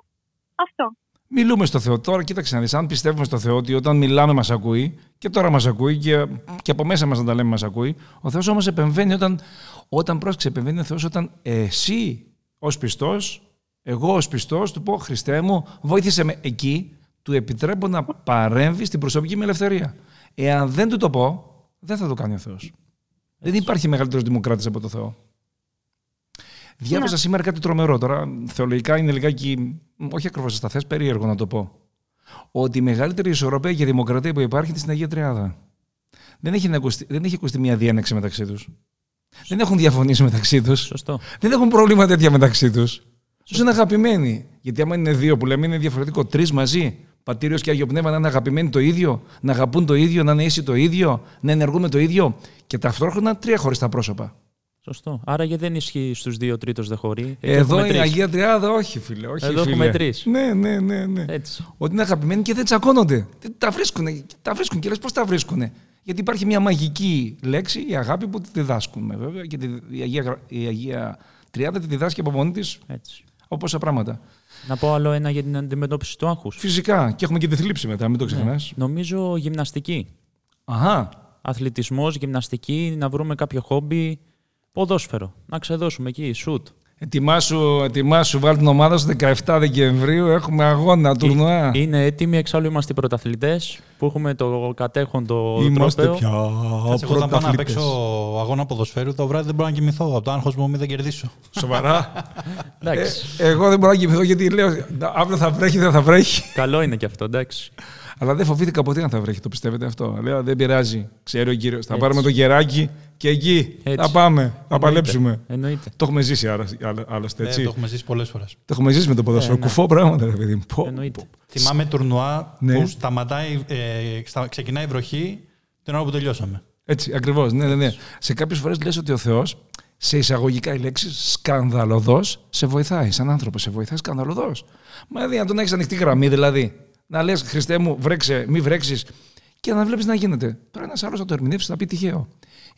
Αυτό.
Μιλούμε στο Θεό. Τώρα κοίταξε να δεις, αν πιστεύουμε στο Θεό ότι όταν μιλάμε μας ακούει και τώρα μας ακούει και, και από μέσα μας να τα λέμε μας ακούει, ο Θεός όμως επεμβαίνει όταν, όταν πρόσεξε, επεμβαίνει ο Θεός όταν εσύ ως πιστός, εγώ ως πιστός του πω Χριστέ μου βοήθησε με εκεί, του επιτρέπω να παρέμβει στην προσωπική μου ελευθερία. Εάν δεν του το πω, δεν θα το κάνει ο Θεός. Δεν υπάρχει μεγαλύτερος δημοκράτης από το Θεό. Διάβαζα σήμερα κάτι τρομερό τώρα. Θεολογικά είναι λιγάκι, όχι ακριβώς ασταθές, περίεργο να το πω. Ότι η μεγαλύτερη ισορροπία και δημοκρατία που υπάρχει είναι στην Αγία Τριάδα. Δεν έχει, ακουστεί, δεν έχει ακουστεί μια διένεξη μεταξύ τους. Δεν έχουν διαφωνήσει μεταξύ τους.
Σωστό.
Δεν έχουν πρόβλημα τέτοια μεταξύ τους. Του είναι αγαπημένοι; Γιατί άμα είναι δύο που λέμε είναι διαφορετικό. Τρεις μαζί. Πατήριος και Άγιο Πνεύμα να είναι αγαπημένοι το ίδιο, να αγαπούν το ίδιο, να είναι ίσοι το ίδιο, να ενεργούν το ίδιο. Και ταυτόχρονα τρία χωριστά πρόσωπα.
Σωστό. Άρα γιατί δεν ισχύει στους δύο τρίτο δεν χωρεί. Εκεί
Εδώ
έχουμε
είναι η
τρεις.
Αγία Τριάδα, όχι φίλε. Όχι,
Εδώ
φίλε.
έχουμε τρεις.
Ναι, ναι, ναι. ναι.
Έτσι.
Ότι είναι αγαπημένοι και δεν τσακώνονται. Δεν Τα βρίσκουν. Τα βρίσκουν και λες πώς τα βρίσκουν. Γιατί υπάρχει μια μαγική λέξη, η αγάπη, που τη διδάσκουμε βέβαια. Και τη- η Αγία, Γρα- η Αγία Τριάδα τη διδάσκει από μόνη της
Έτσι.
Από πόσα πράγματα.
Να πω άλλο ένα για την αντιμετώπιση του άγχους.
Φυσικά. Και έχουμε και τη θλίψη μετά, μην το ξεχνάς.
Νομίζω γυμναστική.
Αχά.
Αθλητισμός, γυμναστική, να βρούμε κάποιο χόμπι. Ποδόσφαιρο. Να ξεδώσουμε εκεί, σουτ.
Ετοιμάσου, ετοιμάσου, βάλει την ομάδα σου 17 Δεκεμβρίου. Έχουμε αγώνα, τουρνουά.
Είναι έτοιμοι, εξάλλου είμαστε οι πρωταθλητές που έχουμε το κατέχον το
Είμαστε
τρόπαιο.
πια
Κάτσε, εγώ όταν πάω να
πρωταθλητές.
παίξω αγώνα ποδοσφαίρου, το βράδυ δεν μπορώ να κοιμηθώ. Από το άγχος μου μην δεν κερδίσω.
Σοβαρά. [LAUGHS]
Εντάξει.
Ε, εγώ δεν μπορώ να κοιμηθώ γιατί λέω αύριο θα βρέχει, δεν θα βρέχει.
Καλό είναι και αυτό, εντάξει.
Αλλά δεν φοβήθηκα ποτέ αν θα βρέχει, το πιστεύετε αυτό. Λέω δεν πειράζει. Ξέρει ο κύριος. Θα πάρουμε το γεράκι και εκεί
Έτσι.
θα πάμε. Θα
Εννοείται.
παλέψουμε.
Εννοείται.
Το έχουμε ζήσει άρα- άλλα- άλλωστε
Ναι,
έτσι.
το έχουμε ζήσει πολλές φορές.
Το έχουμε ζήσει με το ποδόσφαιρο.
Ε, ναι.
Κουφό πράγματα, ρε παιδί μου. Πω,
Εννοείται.
Θυμάμαι τουρνουά
Ναι.
που σταματάει, ε, στα- ξεκινάει η βροχή την ώρα που τελειώσαμε.
Έτσι, ακριβώς. Ναι, ναι, ναι. Σε κάποιες φορές λες ότι ο Θεός, σε εισαγωγικά η λέξη σκανδαλωδό, σε βοηθάει. Σαν άνθρωπο, σε βοηθάει σκανδαλωδό. Μα δηλαδή, να τον έχεις ανοιχτή γραμμή, δηλαδή. Να λες, Χριστέ μου, βρέξε, μη βρέξεις. Και να βλέπεις να γίνεται. Τώρα ένας άλλος θα το ερμηνεύσει, θα πει τυχαίο.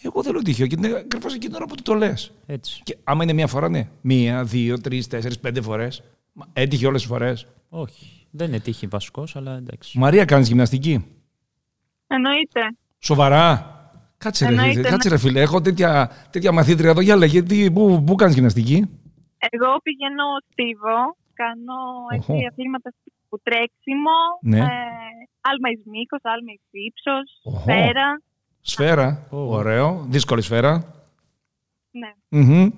Εγώ δεν λέω τυχαίο, γιατί είναι ακριβώ εκείνη την ώρα που του το λες.
Έτσι.
Και άμα είναι μία φορά, ναι. Μία, δύο, τρεις, τέσσερις, πέντε φορές. Έτυχε όλες τι φορές.
Όχι. Δεν είναι τύχη βασικός, αλλά εντάξει.
Μαρία, κάνεις γυμναστική;
Εννοείται.
Σοβαρά; Κάτσε ρε,
Εννοείται,
κάτσε ρε φίλε. Έχω τέτοια, τέτοια μαθήτρια εδώ. Για λέγε, τι, πού, πού κάνεις γυμναστική;
Εγώ πηγαίνω στίβο, κάνω έτσι
Οχο.
αθλήματα που τρέξιμο,
Ναι.
ε, άλμα εις μήκος, άλμα εις ύψος,
Οχο.
σφαίρα.
Σφαίρα.
Ω.
Ωραίο. Δύσκολη σφαίρα.
Ναι.
Μμμ.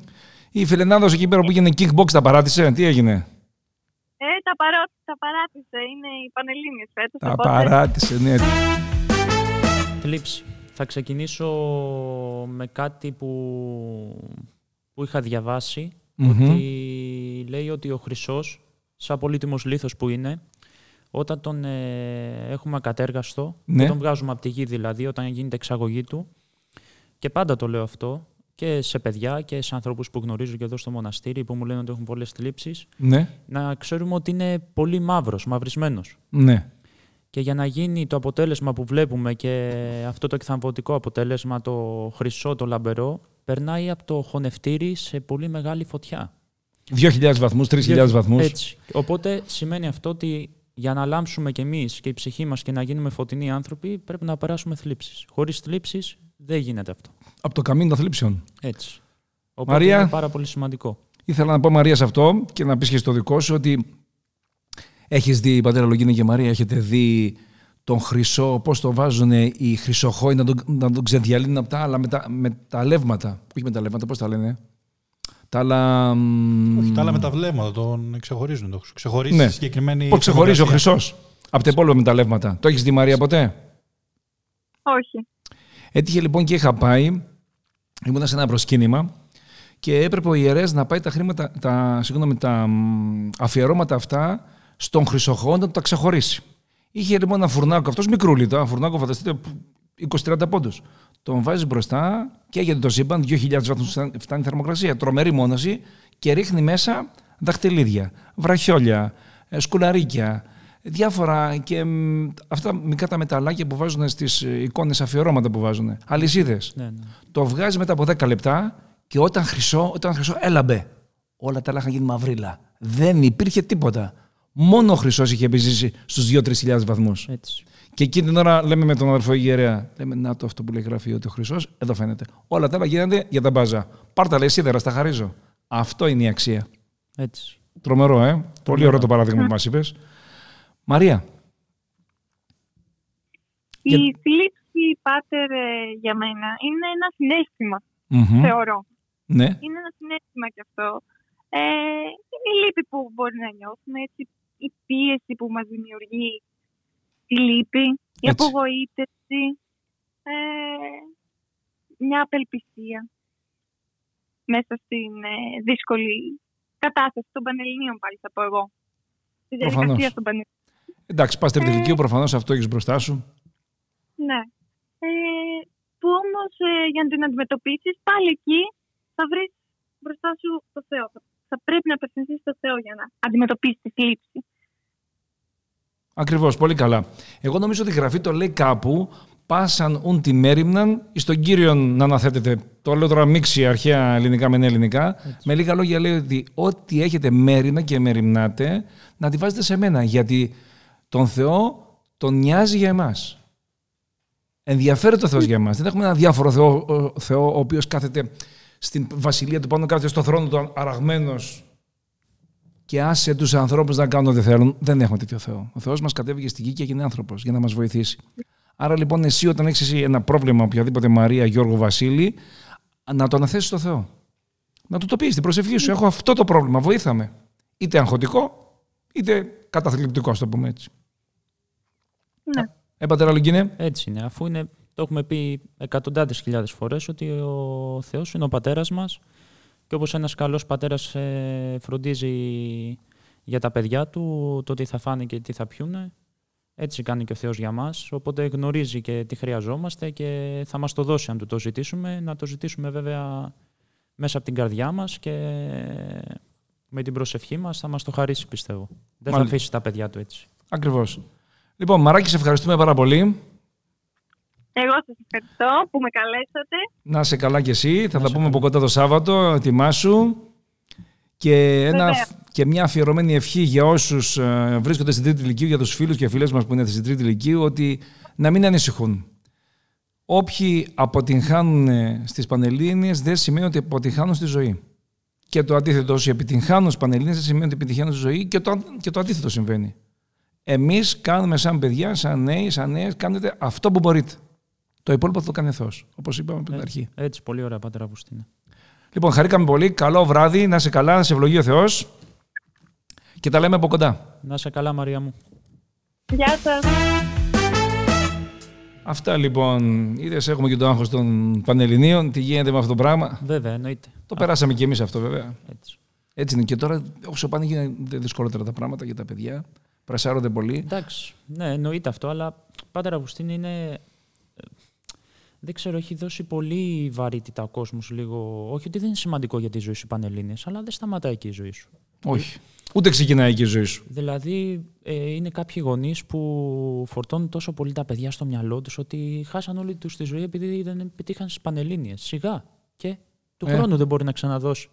Η φιλενάδος εκεί πέρα που πήγαινε kickbox τα παράτησε; Τι έγινε;
Ε, τα, παρά, τα παράτησε, είναι οι Πανελλήνιες φέτος.
Τα
οπότε
παράτησε, ναι.
Θλίψη. Θα ξεκινήσω με κάτι που, που είχα διαβάσει.
Μμμ.
Ότι λέει ότι ο Χρυσός, σαν πολύτιμος λίθος που είναι, όταν τον ε, έχουμε ακατέργαστο,
Ναι.
και τον βγάζουμε από τη γη δηλαδή, όταν γίνεται εξαγωγή του, και πάντα το λέω αυτό, και σε παιδιά και σε ανθρώπους που γνωρίζω και εδώ στο μοναστήρι, που μου λένε ότι έχουν πολλές θλίψεις,
Ναι.
να ξέρουμε ότι είναι πολύ μαύρος, μαυρισμένος.
Ναι.
Και για να γίνει το αποτέλεσμα που βλέπουμε και αυτό το εκθαμβωτικό αποτέλεσμα, το χρυσό, το λαμπερό, περνάει από το χωνευτήρι σε πολύ μεγάλη φωτιά.
2.000 βαθμούς, 3.000 βαθμούς.
Έτσι. Οπότε σημαίνει αυτό ότι για να λάμψουμε κι εμείς και η ψυχή μας και να γίνουμε φωτεινοί άνθρωποι, πρέπει να περάσουμε θλίψεις. Χωρίς θλίψεις δεν γίνεται αυτό.
Από το καμίνο των θλίψεων.
Έτσι. Οπότε
Μαρία.
είναι πάρα πολύ σημαντικό.
Ήθελα να πω Μαρία σε αυτό και να πεις και στο δικό σου ότι έχεις δει, πατέρα Λογίνη και Μαρία, έχετε δει τον χρυσό, πώς το βάζουν οι χρυσοχόοι να τον, να τον ξεδιαλύνουν από τα άλλα με τα, με τα λεύματα. Όχι με τα λεύματα, πώς τα λένε; Τα άλλα... μ,
Όχι, τα άλλα με τα βλέμματα τον ξεχωρίζουν. Το ξεχωρίζει
Ναι.
συγκεκριμένη.
Πώς ξεχωρίζει ο
φωτογραφία.
χρυσός; Από τα υπόλοιπα με τα λεύματα. Το έχεις δει Μαρία ποτέ;
Όχι.
Έτυχε λοιπόν και είχα πάει, ήμουνα σε ένα προσκύνημα και έπρεπε ο ιερέας να πάει τα, χρήματα, τα, συγγνώμη, τα μ, αφιερώματα αυτά στον χρυσοχό να τα ξεχωρίσει. Είχε λοιπόν ένα φουρνάκο, αυτός μικρούλι, το ένα φουρνάκο φανταστείτε 20-30 πόντους. Τον βάζεις μπροστά και έγινε το σύμπαν, 2.000 βαθμούς φτάνει η θερμοκρασία, τρομερή μόνωση και ρίχνει μέσα δαχτυλίδια, βραχιόλια, ε, σκουλαρίκια, διάφορα και μ, αυτά μικρά τα μεταλλάκια που βάζουν στις εικόνες, αφιερώματα που βάζουν, αλυσίδες.
Ναι, ναι.
Το βγάζει μετά από 10 λεπτά και όταν χρυσό, όταν χρυσό έλαμπε. Όλα τα άλλα είχαν γίνει μαυρίλα. Δεν υπήρχε τίποτα. Μόνο ο χρυσός είχε επιζήσει στους 2-3 χιλιάδες βαθμούς.
Έτσι.
Και εκείνη την ώρα λέμε με τον αδερφό Ιγερέα, λέμε να το αυτό που λέει γράφει ότι ο χρυσός, εδώ φαίνεται. Όλα τα άλλα γίνονται για τα μπάζα. Πάρτα λέει σίδερα, στα χαρίζω. Αυτό είναι η αξία.
Έτσι.
Τρομερό, ε. Πολύ ωραίο το παράδειγμα που μας είπες. Μαρία.
Η
Για-
θλίψη, πάτερ, ε, για μένα είναι ένα συνέστημα,
Μμμ.
θεωρώ.
Ναι.
Είναι ένα συνέστημα κι αυτό. Ε, είναι η λύπη που μπορεί να νιώθουμε, έτσι, η πίεση που μας δημιουργεί τη λύπη, η
Έτσι.
απογοήτευση, ε, μια απελπισία μέσα στην ε, δύσκολη κατάσταση των Πανελληνίων πάλι θα πω εγώ. Στη
Προφανώς.
διαδικασία των Πανελληνίων.
Εντάξει, πας τρίτη ηλικίου, προφανώς αυτό έχεις μπροστά σου.
Ναι. Ε, που όμως ε, για να την αντιμετωπίσεις πάλι εκεί θα βρεις μπροστά σου το Θεό. Θα, θα πρέπει να απευθυνθείς στο Θεό για να αντιμετωπίσεις τη θλίψη.
Ακριβώς, πολύ καλά. Εγώ νομίζω ότι η γραφή το λέει κάπου. Πάσαν ουν τη μέρημναν εις τον κύριο να αναθέτεται. Το λέω τώρα μίξη αρχαία ελληνικά με νέα ελληνικά. Με λίγα λόγια λέει ότι ό,τι έχετε μέρημνα και μεριμνάτε, να τη βάζετε σε μένα. Γιατί τον Θεό τον νοιάζει για εμάς. Ενδιαφέρεται ο Θεός για εμάς. Δεν έχουμε ένα διάφορο Θεό, ο Θεό ο οποίος κάθεται στην βασιλεία του πάνω, κάθεται στο θρόνο του αραγμένος και άσε τους ανθρώπους να κάνουν ό,τι θέλουν. Δεν έχουμε τέτοιο Θεό. Ο Θεός μας κατέβηκε στη γη και έγινε άνθρωπος για να μας βοηθήσει. Άρα λοιπόν, εσύ όταν έχεις ένα πρόβλημα, οποιαδήποτε Μαρία, Γιώργο, Βασίλη, να το αναθέσεις στο Θεό. Να του το πεις στην προσευχή σου. Έχω αυτό το πρόβλημα. Βοήθαμε. Είτε αγχωτικό, είτε καταθλιπτικό, ας το πούμε έτσι.
Ναι.
Ε, πατέρα Λουγκίνε.
Έτσι είναι. Αφού είναι, το έχουμε πει εκατοντάδες χιλιάδες φορές ότι ο Θεός είναι ο πατέρας μας και όπως ένας καλός πατέρας ε, φροντίζει για τα παιδιά του το τι θα φάνε και τι θα πιούνε, έτσι κάνει και ο Θεός για μας. Οπότε γνωρίζει και τι χρειαζόμαστε και θα μας το δώσει αν του το ζητήσουμε. Να το ζητήσουμε βέβαια μέσα από την καρδιά μας και με την προσευχή μας θα μας το χαρίσει πιστεύω. Δεν θα
Μάλιστα.
αφήσει τα παιδιά του έτσι.
Ακριβώς. Λοιπόν, Μαράκη, σε ευχαριστούμε πάρα πολύ.
Εγώ σας ευχαριστώ που με καλέσατε.
Να είσαι καλά κι εσύ. Θα τα πούμε από κοντά το Σάββατο. Ετοιμάσου. Και, ένα,
Βέβαια.
και μια αφιερωμένη ευχή για όσους βρίσκονται στην τρίτη ηλικίου, για τους φίλους και φίλες μας που είναι στην τρίτη ηλικίου, ότι να μην ανησυχούν. Όποιοι αποτυγχάνουν στις Πανελλήνιες δεν σημαίνει ότι αποτυγχάνουν στη ζωή. Και το αντίθετο, όσοι επιτυγχάνουν στις Πανελλήνιες δεν σημαίνει ότι επιτυχάνουν στη ζωή και το, και το αντίθετο συμβαίνει. Εμείς κάνουμε σαν παιδιά, σαν νέοι, σαν νέες, κάνετε αυτό που μπορείτε. Το υπόλοιπο θα το κάνει ο Θεός, όπως είπαμε από την
Ε,
αρχή.
Έτσι, πολύ ωραία, Πατέρα Αυγουστίνα.
Λοιπόν, χαρήκαμε πολύ. Καλό βράδυ. Να είσαι καλά, να σε ευλογεί ο Θεός. Και τα λέμε από κοντά.
Να είσαι καλά, Μαρία μου.
Γεια σας.
Αυτά λοιπόν. Είδες, έχουμε και το άγχος των Πανελληνίων. Τι γίνεται με αυτό το πράγμα;
Βέβαια, εννοείται.
Το περάσαμε κι εμείς αυτό, βέβαια.
Έτσι.
Έτσι είναι. Και τώρα, όσο πάνε, γίνονται δυσκολότερα τα πράγματα για τα παιδιά. Πρασάρονται πολύ.
Εντάξει, ναι, εννοείται αυτό, αλλά Πάτερ Αυγουστίνη είναι. Ε, Δεν ξέρω, έχει δώσει πολύ βαρύτητα ο κόσμος λίγο. Όχι ότι δεν είναι σημαντικό για τη ζωή σου οι Πανελλήνιες, αλλά δεν σταματάει εκεί η ζωή σου.
Όχι. Ούτε ξεκινάει εκεί η ζωή σου.
Δηλαδή, ε, είναι κάποιοι γονείς που φορτώνουν τόσο πολύ τα παιδιά στο μυαλό τους ότι χάσαν όλη τους τη ζωή επειδή δεν πετύχαν στις Πανελλήνιες. Σιγά. Και του
Ε.
χρόνου δεν μπορεί να ξαναδώσει.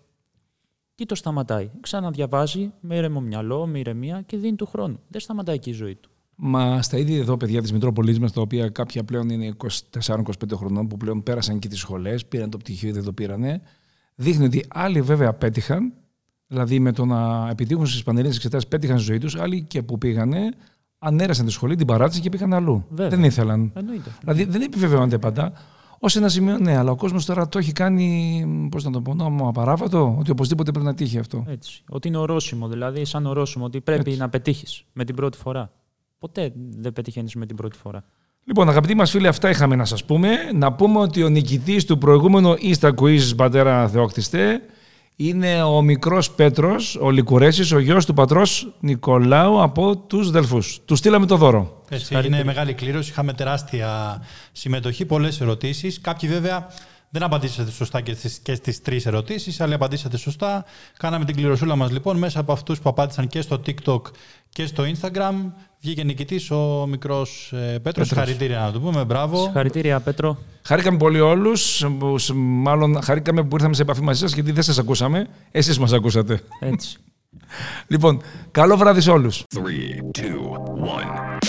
Τι το σταματάει. Ξαναδιαβάζει με ήρεμο μυαλό, με ηρεμία και δίνει του χρόνου. Δεν σταματάει εκεί η ζωή του.
Μα στα ίδια εδώ παιδιά της Μητρόπολης μας, τα οποία κάποια πλέον είναι 24-25 χρονών, που πλέον πέρασαν και τις σχολές, πήραν το πτυχίο ή δεν το πήρανε, δείχνει ότι άλλοι βέβαια πέτυχαν, δηλαδή με το να επιτύχουν στις πανελλήνιες εξετάσεις, πέτυχαν στη ζωή τους, άλλοι και που πήγανε, ανέρασαν τη σχολή, την παράτηση και πήγαν αλλού.
Βέβαια.
Δεν ήθελαν.
Εννοείται.
Δηλαδή δεν επιβεβαιώνεται πάντα. Ω ένα σημείο, ναι, αλλά ο κόσμος τώρα το έχει κάνει, πώς να το πω, νόμο απαράβατο, ότι οπωσδήποτε πρέπει να τύχει αυτό.
Έτσι. Ότι είναι ορόσημο, δηλαδή σαν ορόσημο, ότι πρέπει
Έτσι.
να πετύχεις με την πρώτη φορά. Ποτέ δεν πετυχαίνεις με την πρώτη φορά.
Λοιπόν, αγαπητοί μας φίλοι, αυτά είχαμε να σας πούμε. Να πούμε ότι ο νικητής του προηγούμενου Insta Quiz πατέρα Θεόκτιστε είναι ο μικρός Πέτρος, ο Λικουρέσης, ο γιος του πατρός Νικολάου από τους Δελφούς. Του στείλαμε το δώρο.
Έτσι, είναι μεγάλη κλήρωση. Είχαμε τεράστια συμμετοχή, πολλές ερωτήσεις. Κάποιοι βέβαια Δεν απαντήσατε σωστά και στις, και στις τρεις ερωτήσεις, αλλά απαντήσατε σωστά. Κάναμε την κληροσούλα μας λοιπόν μέσα από αυτούς που απάντησαν και στο TikTok και στο Instagram. Βγήκε νικητής ο μικρός ε, Πέτρος.
Πέτρος.
Συγχαρητήρια να του πούμε. Μπράβο.
Συγχαρητήρια, Πέτρο.
Χαρήκαμε πολύ όλους. Μάλλον χαρήκαμε που ήρθαμε σε επαφή μαζί σας γιατί δεν σας ακούσαμε. Εσείς μας ακούσατε.
Έτσι.
Λοιπόν, καλό βράδυ σε όλους.
3, 2, 1.